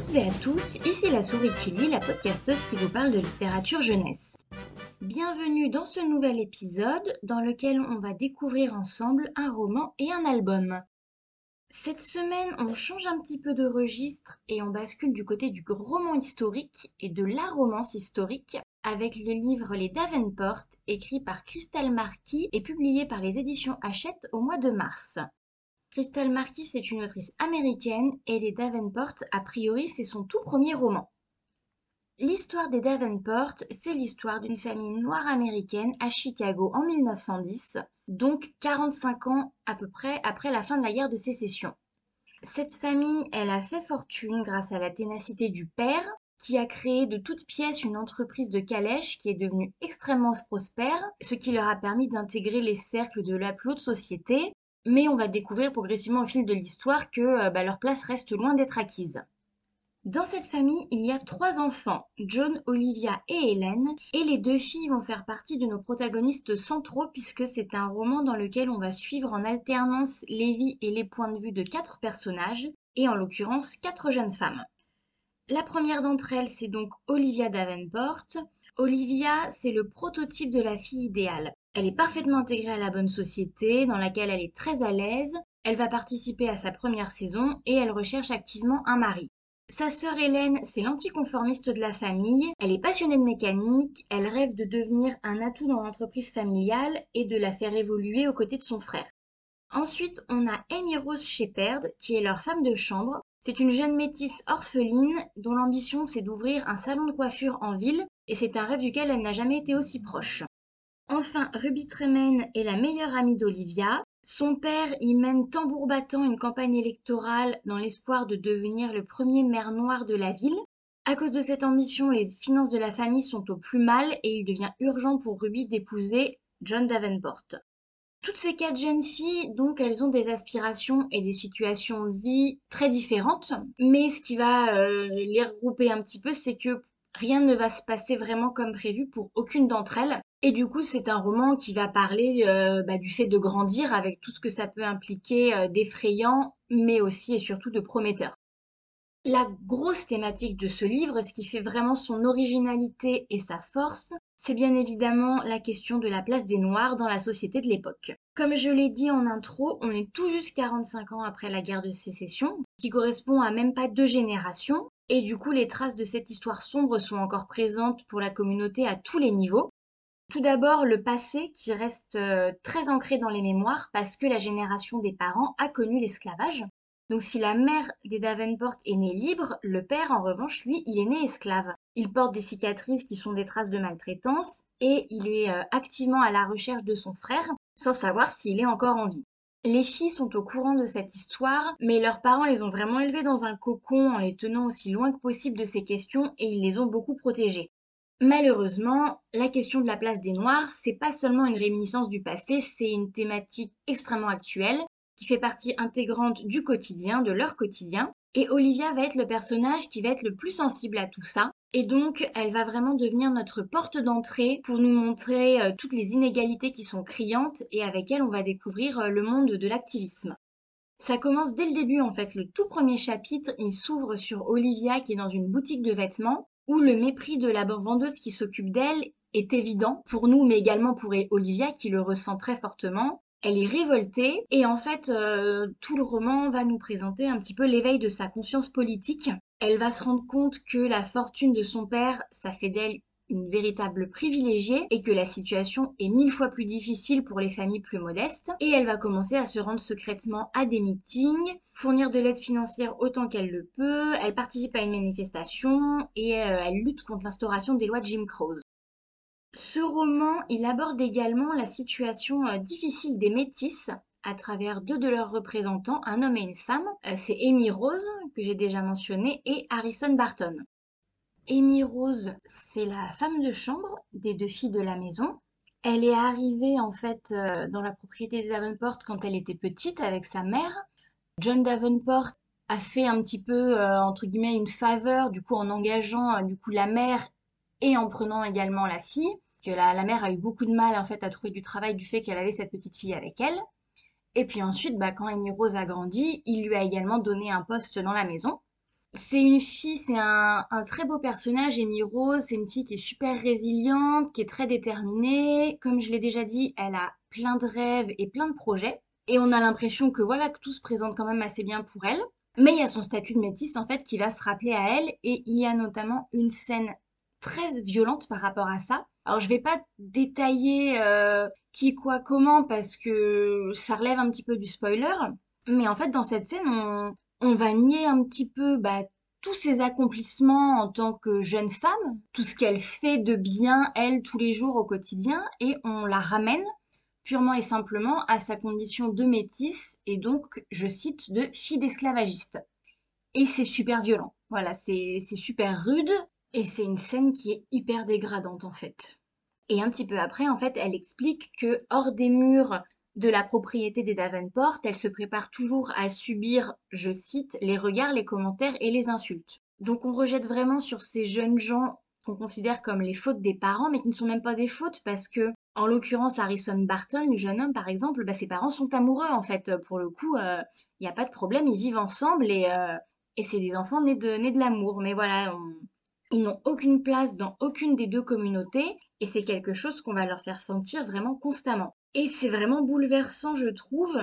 toutes et à tous, ici la souris qui lit, la podcasteuse qui vous parle de littérature jeunesse. Bienvenue dans ce nouvel épisode dans lequel on va découvrir ensemble un roman et un album. Cette semaine, on change un petit peu de registre et on bascule du côté du roman historique et de la romance historique avec le livre Les Davenport, écrit par Crystal Marquis et publié par les éditions Hachette au mois de mars. Crystal Marquis est une autrice américaine et Les Davenport, a priori, c'est son tout premier roman. L'histoire des Davenport, c'est l'histoire d'une famille noire américaine à Chicago en 1910, donc 45 ans à peu près après la fin de la guerre de sécession. Cette famille, elle a fait fortune grâce à la ténacité du père, qui a créé de toutes pièces une entreprise de calèche qui est devenue extrêmement prospère, ce qui leur a permis d'intégrer les cercles de la plus haute société, mais on va découvrir progressivement au fil de l'histoire que euh, bah, leur place reste loin d'être acquise. Dans cette famille, il y a trois enfants, John, Olivia et Hélène, et les deux filles vont faire partie de nos protagonistes centraux puisque c'est un roman dans lequel on va suivre en alternance les vies et les points de vue de quatre personnages, et en l'occurrence quatre jeunes femmes. La première d'entre elles, c'est donc Olivia Davenport. Olivia, c'est le prototype de la fille idéale. Elle est parfaitement intégrée à la bonne société, dans laquelle elle est très à l'aise. Elle va participer à sa première saison et elle recherche activement un mari. Sa sœur Hélène, c'est l'anticonformiste de la famille. Elle est passionnée de mécanique. Elle rêve de devenir un atout dans l'entreprise familiale et de la faire évoluer aux côtés de son frère. Ensuite, on a Amy Rose Shepherd, qui est leur femme de chambre. C'est une jeune métisse orpheline dont l'ambition c'est d'ouvrir un salon de coiffure en ville et c'est un rêve duquel elle n'a jamais été aussi proche. Enfin, Ruby Tremaine est la meilleure amie d'Olivia. Son père y mène tambour battant une campagne électorale dans l'espoir de devenir le premier maire noir de la ville. À cause de cette ambition, les finances de la famille sont au plus mal et il devient urgent pour Ruby d'épouser John Davenport. Toutes ces quatre jeunes filles, donc, elles ont des aspirations et des situations de vie très différentes. Mais ce qui va euh, les regrouper un petit peu, c'est que rien ne va se passer vraiment comme prévu pour aucune d'entre elles. Et du coup, c'est un roman qui va parler euh, bah, du fait de grandir avec tout ce que ça peut impliquer euh, d'effrayant, mais aussi et surtout de prometteur. La grosse thématique de ce livre, ce qui fait vraiment son originalité et sa force, c'est bien évidemment la question de la place des Noirs dans la société de l'époque. Comme je l'ai dit en intro, on est tout juste 45 ans après la guerre de sécession, qui correspond à même pas deux générations, et du coup les traces de cette histoire sombre sont encore présentes pour la communauté à tous les niveaux, tout d'abord, le passé qui reste euh, très ancré dans les mémoires parce que la génération des parents a connu l'esclavage. Donc si la mère des Davenport est née libre, le père en revanche, lui, il est né esclave. Il porte des cicatrices qui sont des traces de maltraitance et il est euh, activement à la recherche de son frère sans savoir s'il est encore en vie. Les filles sont au courant de cette histoire, mais leurs parents les ont vraiment élevées dans un cocon en les tenant aussi loin que possible de ces questions et ils les ont beaucoup protégées. Malheureusement, la question de la place des Noirs, c'est pas seulement une réminiscence du passé, c'est une thématique extrêmement actuelle qui fait partie intégrante du quotidien, de leur quotidien. Et Olivia va être le personnage qui va être le plus sensible à tout ça. Et donc, elle va vraiment devenir notre porte d'entrée pour nous montrer euh, toutes les inégalités qui sont criantes et avec elle, on va découvrir euh, le monde de l'activisme. Ça commence dès le début en fait. Le tout premier chapitre, il s'ouvre sur Olivia qui est dans une boutique de vêtements où le mépris de la vendeuse qui s'occupe d'elle est évident pour nous, mais également pour Olivia qui le ressent très fortement. Elle est révoltée et en fait euh, tout le roman va nous présenter un petit peu l'éveil de sa conscience politique. Elle va se rendre compte que la fortune de son père, ça fait d'elle une véritable privilégiée et que la situation est mille fois plus difficile pour les familles plus modestes. Et elle va commencer à se rendre secrètement à des meetings, fournir de l'aide financière autant qu'elle le peut, elle participe à une manifestation et euh, elle lutte contre l'instauration des lois de Jim Crow. Ce roman, il aborde également la situation euh, difficile des métisses à travers deux de leurs représentants, un homme et une femme. Euh, c'est Amy Rose, que j'ai déjà mentionné, et Harrison Barton. Amy Rose, c'est la femme de chambre des deux filles de la maison. Elle est arrivée en fait euh, dans la propriété des Davenport quand elle était petite avec sa mère. John Davenport a fait un petit peu euh, entre guillemets une faveur du coup en engageant euh, du coup la mère et en prenant également la fille. Que la, mère a eu beaucoup de mal en fait à trouver du travail du fait qu'elle avait cette petite fille avec elle. Et puis ensuite, bah, quand Amy Rose a grandi, il lui a également donné un poste dans la maison. C'est une fille, c'est un, très beau personnage, Amy Rose. C'est une fille qui est super résiliente, qui est très déterminée. Comme je l'ai déjà dit, elle a plein de rêves et plein de projets. Et on a l'impression que voilà, que tout se présente quand même assez bien pour elle. Mais il y a son statut de métisse en fait qui va se rappeler à elle et il y a notamment une scène très violente par rapport à ça. Alors je vais pas détailler euh, qui, quoi, comment parce que ça relève un petit peu du spoiler. Mais en fait dans cette scène on, on va nier un petit peu bah, tous ses accomplissements en tant que jeune femme, tout ce qu'elle fait de bien elle tous les jours au quotidien et on la ramène purement et simplement à sa condition de métisse et donc, je cite, de fille d'esclavagiste. Et c'est super violent. Voilà, c'est super rude et c'est une scène qui est hyper dégradante en fait. Et un petit peu après, en fait, elle explique que hors des murs de la propriété des Davenport, elle se prépare toujours à subir, je cite, les regards, les commentaires et les insultes. Donc on rejette vraiment sur ces jeunes gens qu'on considère comme les fautes des parents, mais qui ne sont même pas des fautes parce que en l'occurrence, Harrison Barton, le jeune homme, par exemple, bah, ses parents sont amoureux, en fait. Pour le coup, il euh, n'y a pas de problème, ils vivent ensemble et, euh, et c'est des enfants nés de, nés de l'amour. Mais voilà, ils n'ont aucune place dans aucune des deux communautés et c'est quelque chose qu'on va leur faire sentir vraiment constamment. Et c'est vraiment bouleversant, je trouve.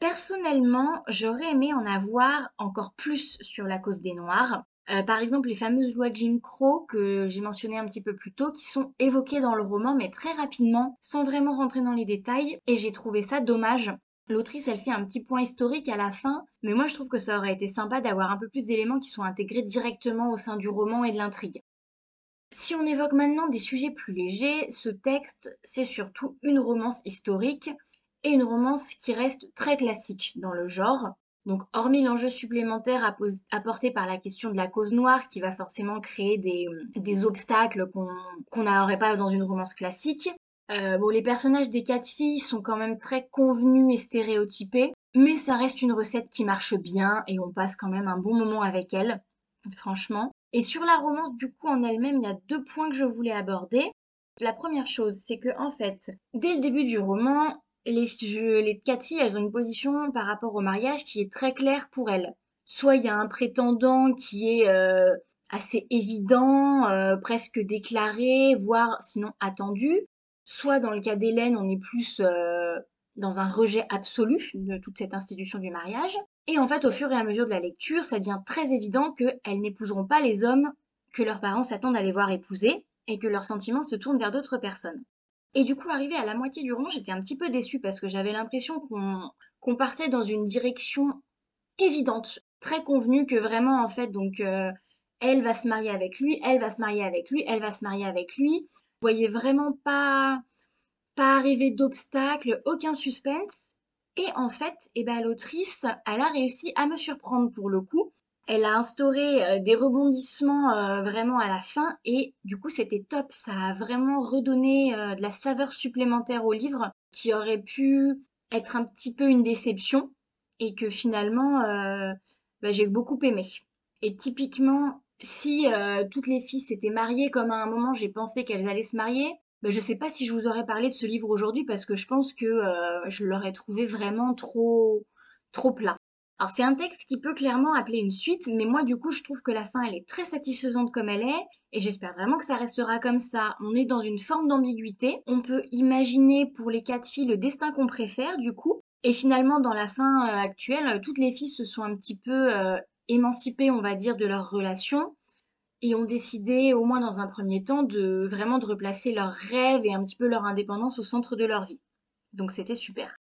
Personnellement, j'aurais aimé en avoir encore plus sur la cause des Noirs. Euh, par exemple, les fameuses lois Jim Crow que j'ai mentionnées un petit peu plus tôt, qui sont évoquées dans le roman, mais très rapidement, sans vraiment rentrer dans les détails, et j'ai trouvé ça dommage. L'autrice, elle fait un petit point historique à la fin, mais moi je trouve que ça aurait été sympa d'avoir un peu plus d'éléments qui sont intégrés directement au sein du roman et de l'intrigue. Si on évoque maintenant des sujets plus légers, ce texte, c'est surtout une romance historique et une romance qui reste très classique dans le genre. Donc, hormis l'enjeu supplémentaire apporté par la question de la cause noire, qui va forcément créer des, obstacles qu'on n'aurait pas dans une romance classique, euh, bon, les personnages des quatre filles sont quand même très convenus et stéréotypés, mais ça reste une recette qui marche bien et on passe quand même un bon moment avec elle, franchement. Et sur la romance, du coup, en elle-même, il y a deux points que je voulais aborder. La première chose, c'est que, en fait, dès le début du roman, les, quatre filles, elles ont une position par rapport au mariage qui est très claire pour elles. Soit il y a un prétendant qui est euh, assez évident, euh, presque déclaré, voire sinon attendu. Soit dans le cas d'Hélène, on est plus euh, dans un rejet absolu de toute cette institution du mariage. Et en fait, au fur et à mesure de la lecture, ça devient très évident qu'elles n'épouseront pas les hommes que leurs parents s'attendent à les voir épouser et que leurs sentiments se tournent vers d'autres personnes. Et du coup, arrivé à la moitié du roman, j'étais un petit peu déçue parce que j'avais l'impression qu'on partait dans une direction évidente, très convenue, que vraiment, en fait, donc, euh, elle va se marier avec lui, elle va se marier avec lui, elle va se marier avec lui. Vous voyez vraiment pas, pas arriver d'obstacles, aucun suspense. Et en fait, eh ben, l'autrice, elle a réussi à me surprendre pour le coup. Elle a instauré euh, des rebondissements euh, vraiment à la fin et du coup c'était top. Ça a vraiment redonné euh, de la saveur supplémentaire au livre qui aurait pu être un petit peu une déception et que finalement bah, j'ai beaucoup aimé. Et typiquement, si toutes les filles s'étaient mariées comme à un moment j'ai pensé qu'elles allaient se marier, bah, je sais pas si je vous aurais parlé de ce livre aujourd'hui parce que je pense que je l'aurais trouvé vraiment trop trop plat. Alors c'est un texte qui peut clairement appeler une suite, mais moi du coup je trouve que la fin elle est très satisfaisante comme elle est, et j'espère vraiment que ça restera comme ça. On est dans une forme d'ambiguïté, on peut imaginer pour les quatre filles le destin qu'on préfère du coup, et finalement dans la fin euh, actuelle, toutes les filles se sont un petit peu euh, émancipées on va dire de leur relation, et ont décidé au moins dans un premier temps de vraiment de replacer leurs rêves et un petit peu leur indépendance au centre de leur vie. Donc c'était super.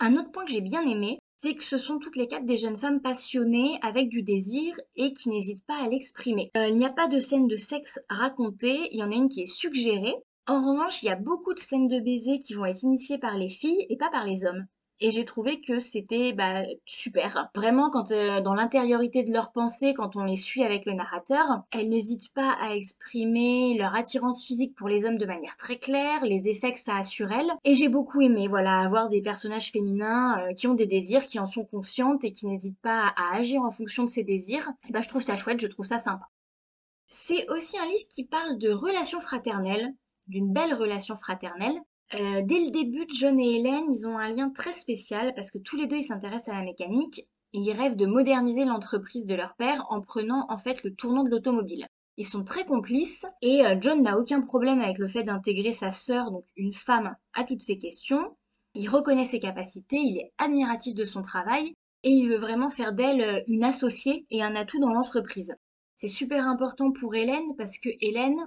Un autre point que j'ai bien aimé, c'est que ce sont toutes les quatre des jeunes femmes passionnées avec du désir et qui n'hésitent pas à l'exprimer. Euh, il n'y a pas de scène de sexe racontée, il y en a une qui est suggérée. En revanche, il y a beaucoup de scènes de baisers qui vont être initiées par les filles et pas par les hommes et j'ai trouvé que c'était bah, super. Vraiment, euh, dans l'intériorité de leurs pensées, quand on les suit avec le narrateur, elles n'hésitent pas à exprimer leur attirance physique pour les hommes de manière très claire, les effets que ça a sur elles. Et j'ai beaucoup aimé, voilà, avoir des personnages féminins euh, qui ont des désirs, qui en sont conscientes et qui n'hésitent pas à agir en fonction de ces désirs. Et bah, je trouve ça chouette, je trouve ça sympa. C'est aussi un livre qui parle de relations fraternelles, d'une belle relation fraternelle, euh, dès le début, John et Hélène, ils ont un lien très spécial parce que tous les deux, ils s'intéressent à la mécanique ils rêvent de moderniser l'entreprise de leur père en prenant en fait le tournant de l'automobile. Ils sont très complices et euh, John n'a aucun problème avec le fait d'intégrer sa sœur, donc une femme, à toutes ces questions. Il reconnaît ses capacités, il est admiratif de son travail et il veut vraiment faire d'elle euh, une associée et un atout dans l'entreprise. C'est super important pour Hélène parce que Hélène,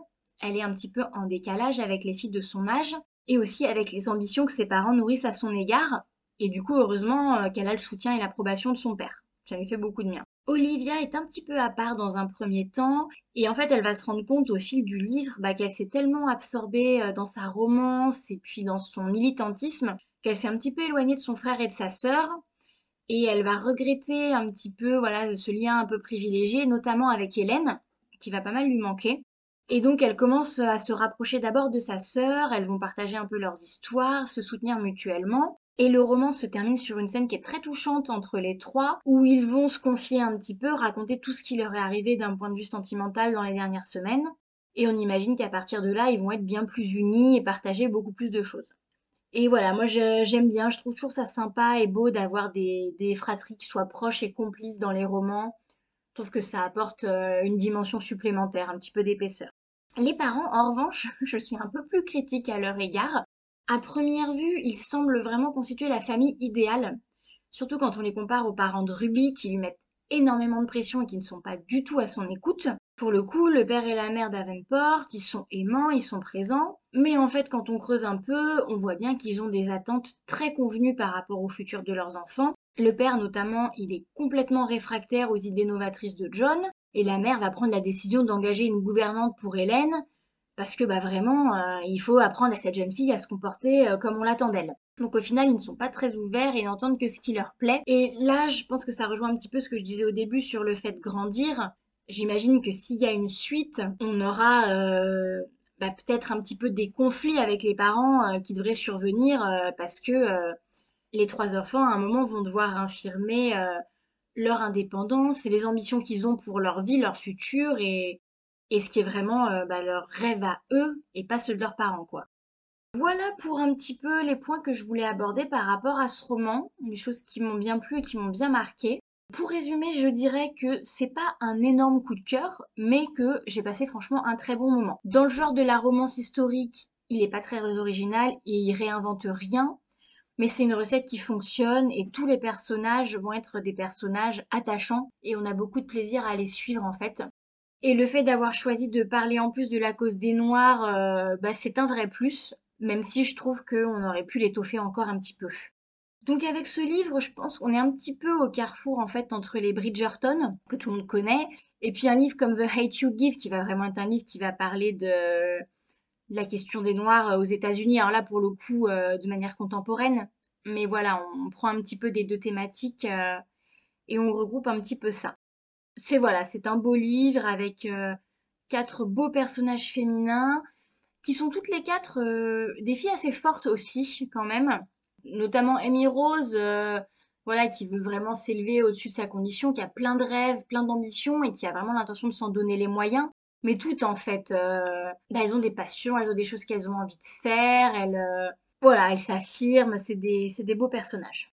elle est un petit peu en décalage avec les filles de son âge et aussi avec les ambitions que ses parents nourrissent à son égard. Et du coup, heureusement euh, qu'elle a le soutien et l'approbation de son père. Ça lui fait beaucoup de bien. Olivia est un petit peu à part dans un premier temps, et en fait elle va se rendre compte au fil du livre bah, qu'elle s'est tellement absorbée euh, dans sa romance et puis dans son militantisme qu'elle s'est un petit peu éloignée de son frère et de sa sœur, et elle va regretter un petit peu voilà ce lien un peu privilégié, notamment avec Hélène, qui va pas mal lui manquer. Et donc elle commence à se rapprocher d'abord de sa sœur, elles vont partager un peu leurs histoires, se soutenir mutuellement. Et le roman se termine sur une scène qui est très touchante entre les trois, où ils vont se confier un petit peu, raconter tout ce qui leur est arrivé d'un point de vue sentimental dans les dernières semaines. Et on imagine qu'à partir de là, ils vont être bien plus unis et partager beaucoup plus de choses. Et voilà, moi j'aime bien, je trouve toujours ça sympa et beau d'avoir des, des, fratries qui soient proches et complices dans les romans. Je trouve que ça apporte euh, une dimension supplémentaire, un petit peu d'épaisseur. Les parents, en revanche, je suis un peu plus critique à leur égard. À première vue, ils semblent vraiment constituer la famille idéale, surtout quand on les compare aux parents de Ruby qui lui mettent énormément de pression et qui ne sont pas du tout à son écoute. Pour le coup, le père et la mère d'Avenport, ils sont aimants, ils sont présents, mais en fait, quand on creuse un peu, on voit bien qu'ils ont des attentes très convenues par rapport au futur de leurs enfants. Le père, notamment, il est complètement réfractaire aux idées novatrices de John, et la mère va prendre la décision d'engager une gouvernante pour Hélène, parce que bah vraiment, euh, il faut apprendre à cette jeune fille à se comporter euh, comme on l'attend d'elle. Donc au final, ils ne sont pas très ouverts et n'entendent que ce qui leur plaît. Et là, je pense que ça rejoint un petit peu ce que je disais au début sur le fait de grandir. J'imagine que s'il y a une suite, on aura euh, bah, peut-être un petit peu des conflits avec les parents qui devraient survenir parce que les trois enfants, à un moment, vont devoir infirmer leur indépendance et les ambitions qu'ils ont pour leur vie, leur futur et, ce qui est vraiment euh, bah, leur rêve à eux et pas ceux de leurs parents, quoi. Voilà pour un petit peu les points que je voulais aborder par rapport à ce roman, les choses qui m'ont bien plu et qui m'ont bien marqué. Pour résumer, je dirais que c'est pas un énorme coup de cœur, mais que j'ai passé franchement un très bon moment. Dans le genre de la romance historique, il est pas très original et il réinvente rien, mais c'est une recette qui fonctionne et tous les personnages vont être des personnages attachants et on a beaucoup de plaisir à les suivre en fait. Et le fait d'avoir choisi de parler en plus de la cause des Noirs, euh, bah, c'est un vrai plus, même si je trouve qu'on aurait pu l'étoffer encore un petit peu. Donc avec ce livre, je pense qu'on est un petit peu au carrefour en fait entre les Bridgerton, que tout le monde connaît, et puis un livre comme The Hate You Give, qui va vraiment être un livre qui va parler de, la question des Noirs aux États-Unis. Alors là, pour le coup, euh, de manière contemporaine, mais voilà, on, prend un petit peu des deux thématiques euh, et on regroupe un petit peu ça c'est voilà, c'est un beau livre avec euh, quatre beaux personnages féminins qui sont toutes les quatre euh, des filles assez fortes aussi quand même, notamment Amy Rose. Euh, voilà, qui veut vraiment s'élever au-dessus de sa condition, qui a plein de rêves, plein d'ambitions et qui a vraiment l'intention de s'en donner les moyens. Mais toutes, en fait, bah, elles ont des passions, elles ont des choses qu'elles ont envie de faire, elles, voilà, elles s'affirment, c'est des, des beaux personnages.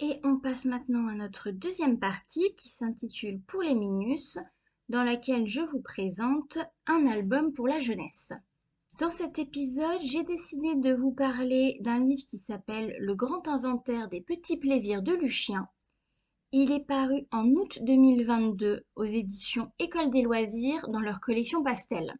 Et on passe maintenant à notre deuxième partie qui s'intitule Pour les Minus, dans laquelle je vous présente un album pour la jeunesse. Dans cet épisode, j'ai décidé de vous parler d'un livre qui s'appelle Le grand inventaire des petits plaisirs de Lucien. Il est paru en août 2022 aux éditions École des loisirs dans leur collection Pastel.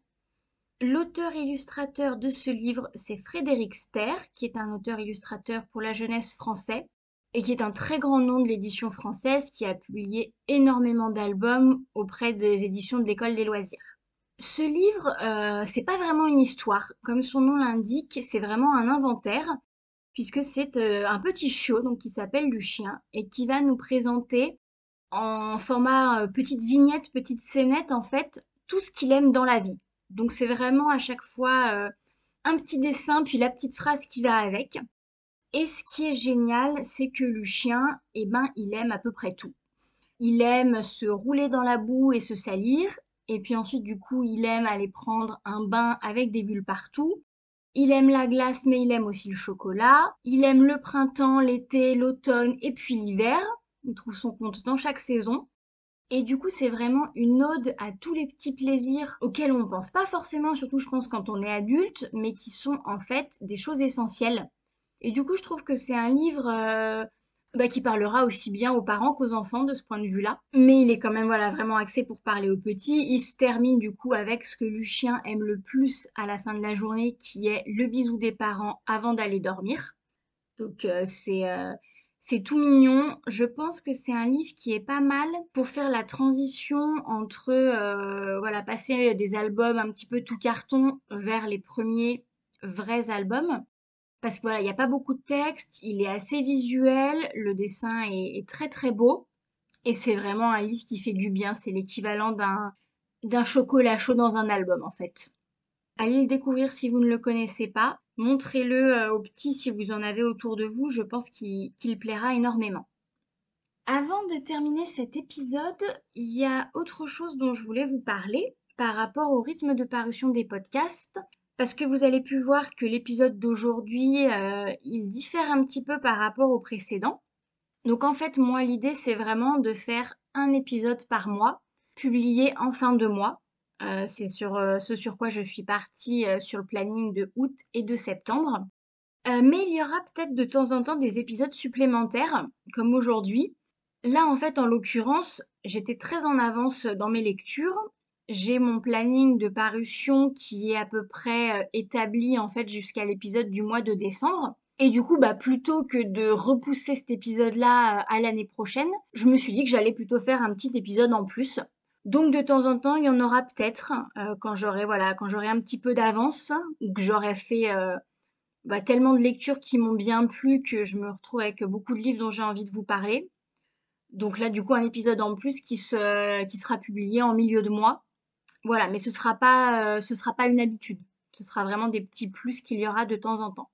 L'auteur-illustrateur de ce livre, c'est Frédéric Ster, qui est un auteur-illustrateur pour la jeunesse français et qui est un très grand nom de l'édition française qui a publié énormément d'albums auprès des éditions de l'école des loisirs. Ce livre, euh, c'est pas vraiment une histoire, comme son nom l'indique, c'est vraiment un inventaire, puisque c'est euh, un petit chiot donc qui s'appelle Lucien et qui va nous présenter en format euh, petite vignette, petite scénette en fait, tout ce qu'il aime dans la vie. Donc c'est vraiment à chaque fois euh, un petit dessin puis la petite phrase qui va avec. Et ce qui est génial, c'est que Lucien, eh ben, il aime à peu près tout. Il aime se rouler dans la boue et se salir. Et puis ensuite, du coup, il aime aller prendre un bain avec des bulles partout. Il aime la glace, mais il aime aussi le chocolat. Il aime le printemps, l'été, l'automne et puis l'hiver. il trouve son compte dans chaque saison. Et du coup, c'est vraiment une ode à tous les petits plaisirs auxquels on ne pense pas forcément, surtout je pense quand on est adulte, mais qui sont en fait des choses essentielles. Et du coup, je trouve que c'est un livre euh, bah, qui parlera aussi bien aux parents qu'aux enfants de ce point de vue-là. Mais il est quand même voilà vraiment axé pour parler aux petits. Il se termine du coup avec ce que Lucien aime le plus à la fin de la journée, qui est le bisou des parents avant d'aller dormir. Donc euh, c'est euh, c'est tout mignon. Je pense que c'est un livre qui est pas mal pour faire la transition entre euh, voilà passer des albums un petit peu tout carton vers les premiers vrais albums. Parce que voilà, il n'y a pas beaucoup de texte, il est assez visuel, le dessin est, très très beau. Et c'est vraiment un livre qui fait du bien. C'est l'équivalent d'un d'un chocolat chaud dans un album en fait. Allez le découvrir si vous ne le connaissez pas. Montrez-le euh, aux petits si vous en avez autour de vous. Je pense qu'il plaira énormément. Avant de terminer cet épisode, il y a autre chose dont je voulais vous parler par rapport au rythme de parution des podcasts. Parce que vous allez pu voir que l'épisode d'aujourd'hui, euh, il diffère un petit peu par rapport au précédent. Donc en fait, moi, l'idée, c'est vraiment de faire un épisode par mois, publié en fin de mois. Euh, c'est sur euh, ce sur quoi je suis partie sur le planning de août et de septembre. mais il y aura peut-être de temps en temps des épisodes supplémentaires, comme aujourd'hui. Là, en fait, en l'occurrence, j'étais très en avance dans mes lectures. J'ai mon planning de parution qui est à peu près établi en fait jusqu'à l'épisode du mois de décembre. Et du coup, bah, plutôt que de repousser cet épisode-là à l'année prochaine, je me suis dit que j'allais plutôt faire un petit épisode en plus donc de temps en temps, il y en aura peut-être euh, quand j'aurai voilà, quand j'aurai un petit peu d'avance ou que j'aurai fait euh, bah, tellement de lectures qui m'ont bien plu que je me retrouve avec beaucoup de livres dont j'ai envie de vous parler. Donc là, du coup, un épisode en plus qui, se, qui sera publié en milieu de mois. Voilà, mais ce sera euh, sera pas une habitude. Ce sera vraiment des petits plus qu'il y aura de temps en temps.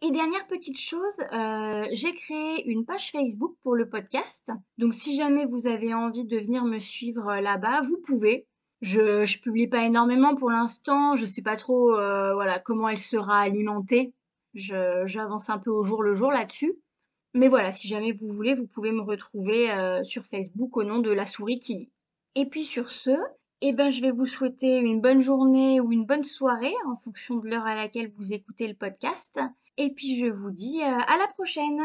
Et dernière petite chose, euh, j'ai créé une page Facebook pour le podcast. Donc si jamais vous avez envie de venir me suivre euh, là-bas, vous pouvez. Je je publie pas énormément pour l'instant, je sais pas trop voilà comment elle sera alimentée. j'avance un peu au jour le jour là-dessus. Mais voilà, si jamais vous voulez, vous pouvez me retrouver sur Facebook au nom de la souris qui lit. Et puis sur ce, eh ben, je vais vous souhaiter une bonne journée ou une bonne soirée en fonction de l'heure à laquelle vous écoutez le podcast. Et puis je vous dis euh, à la prochaine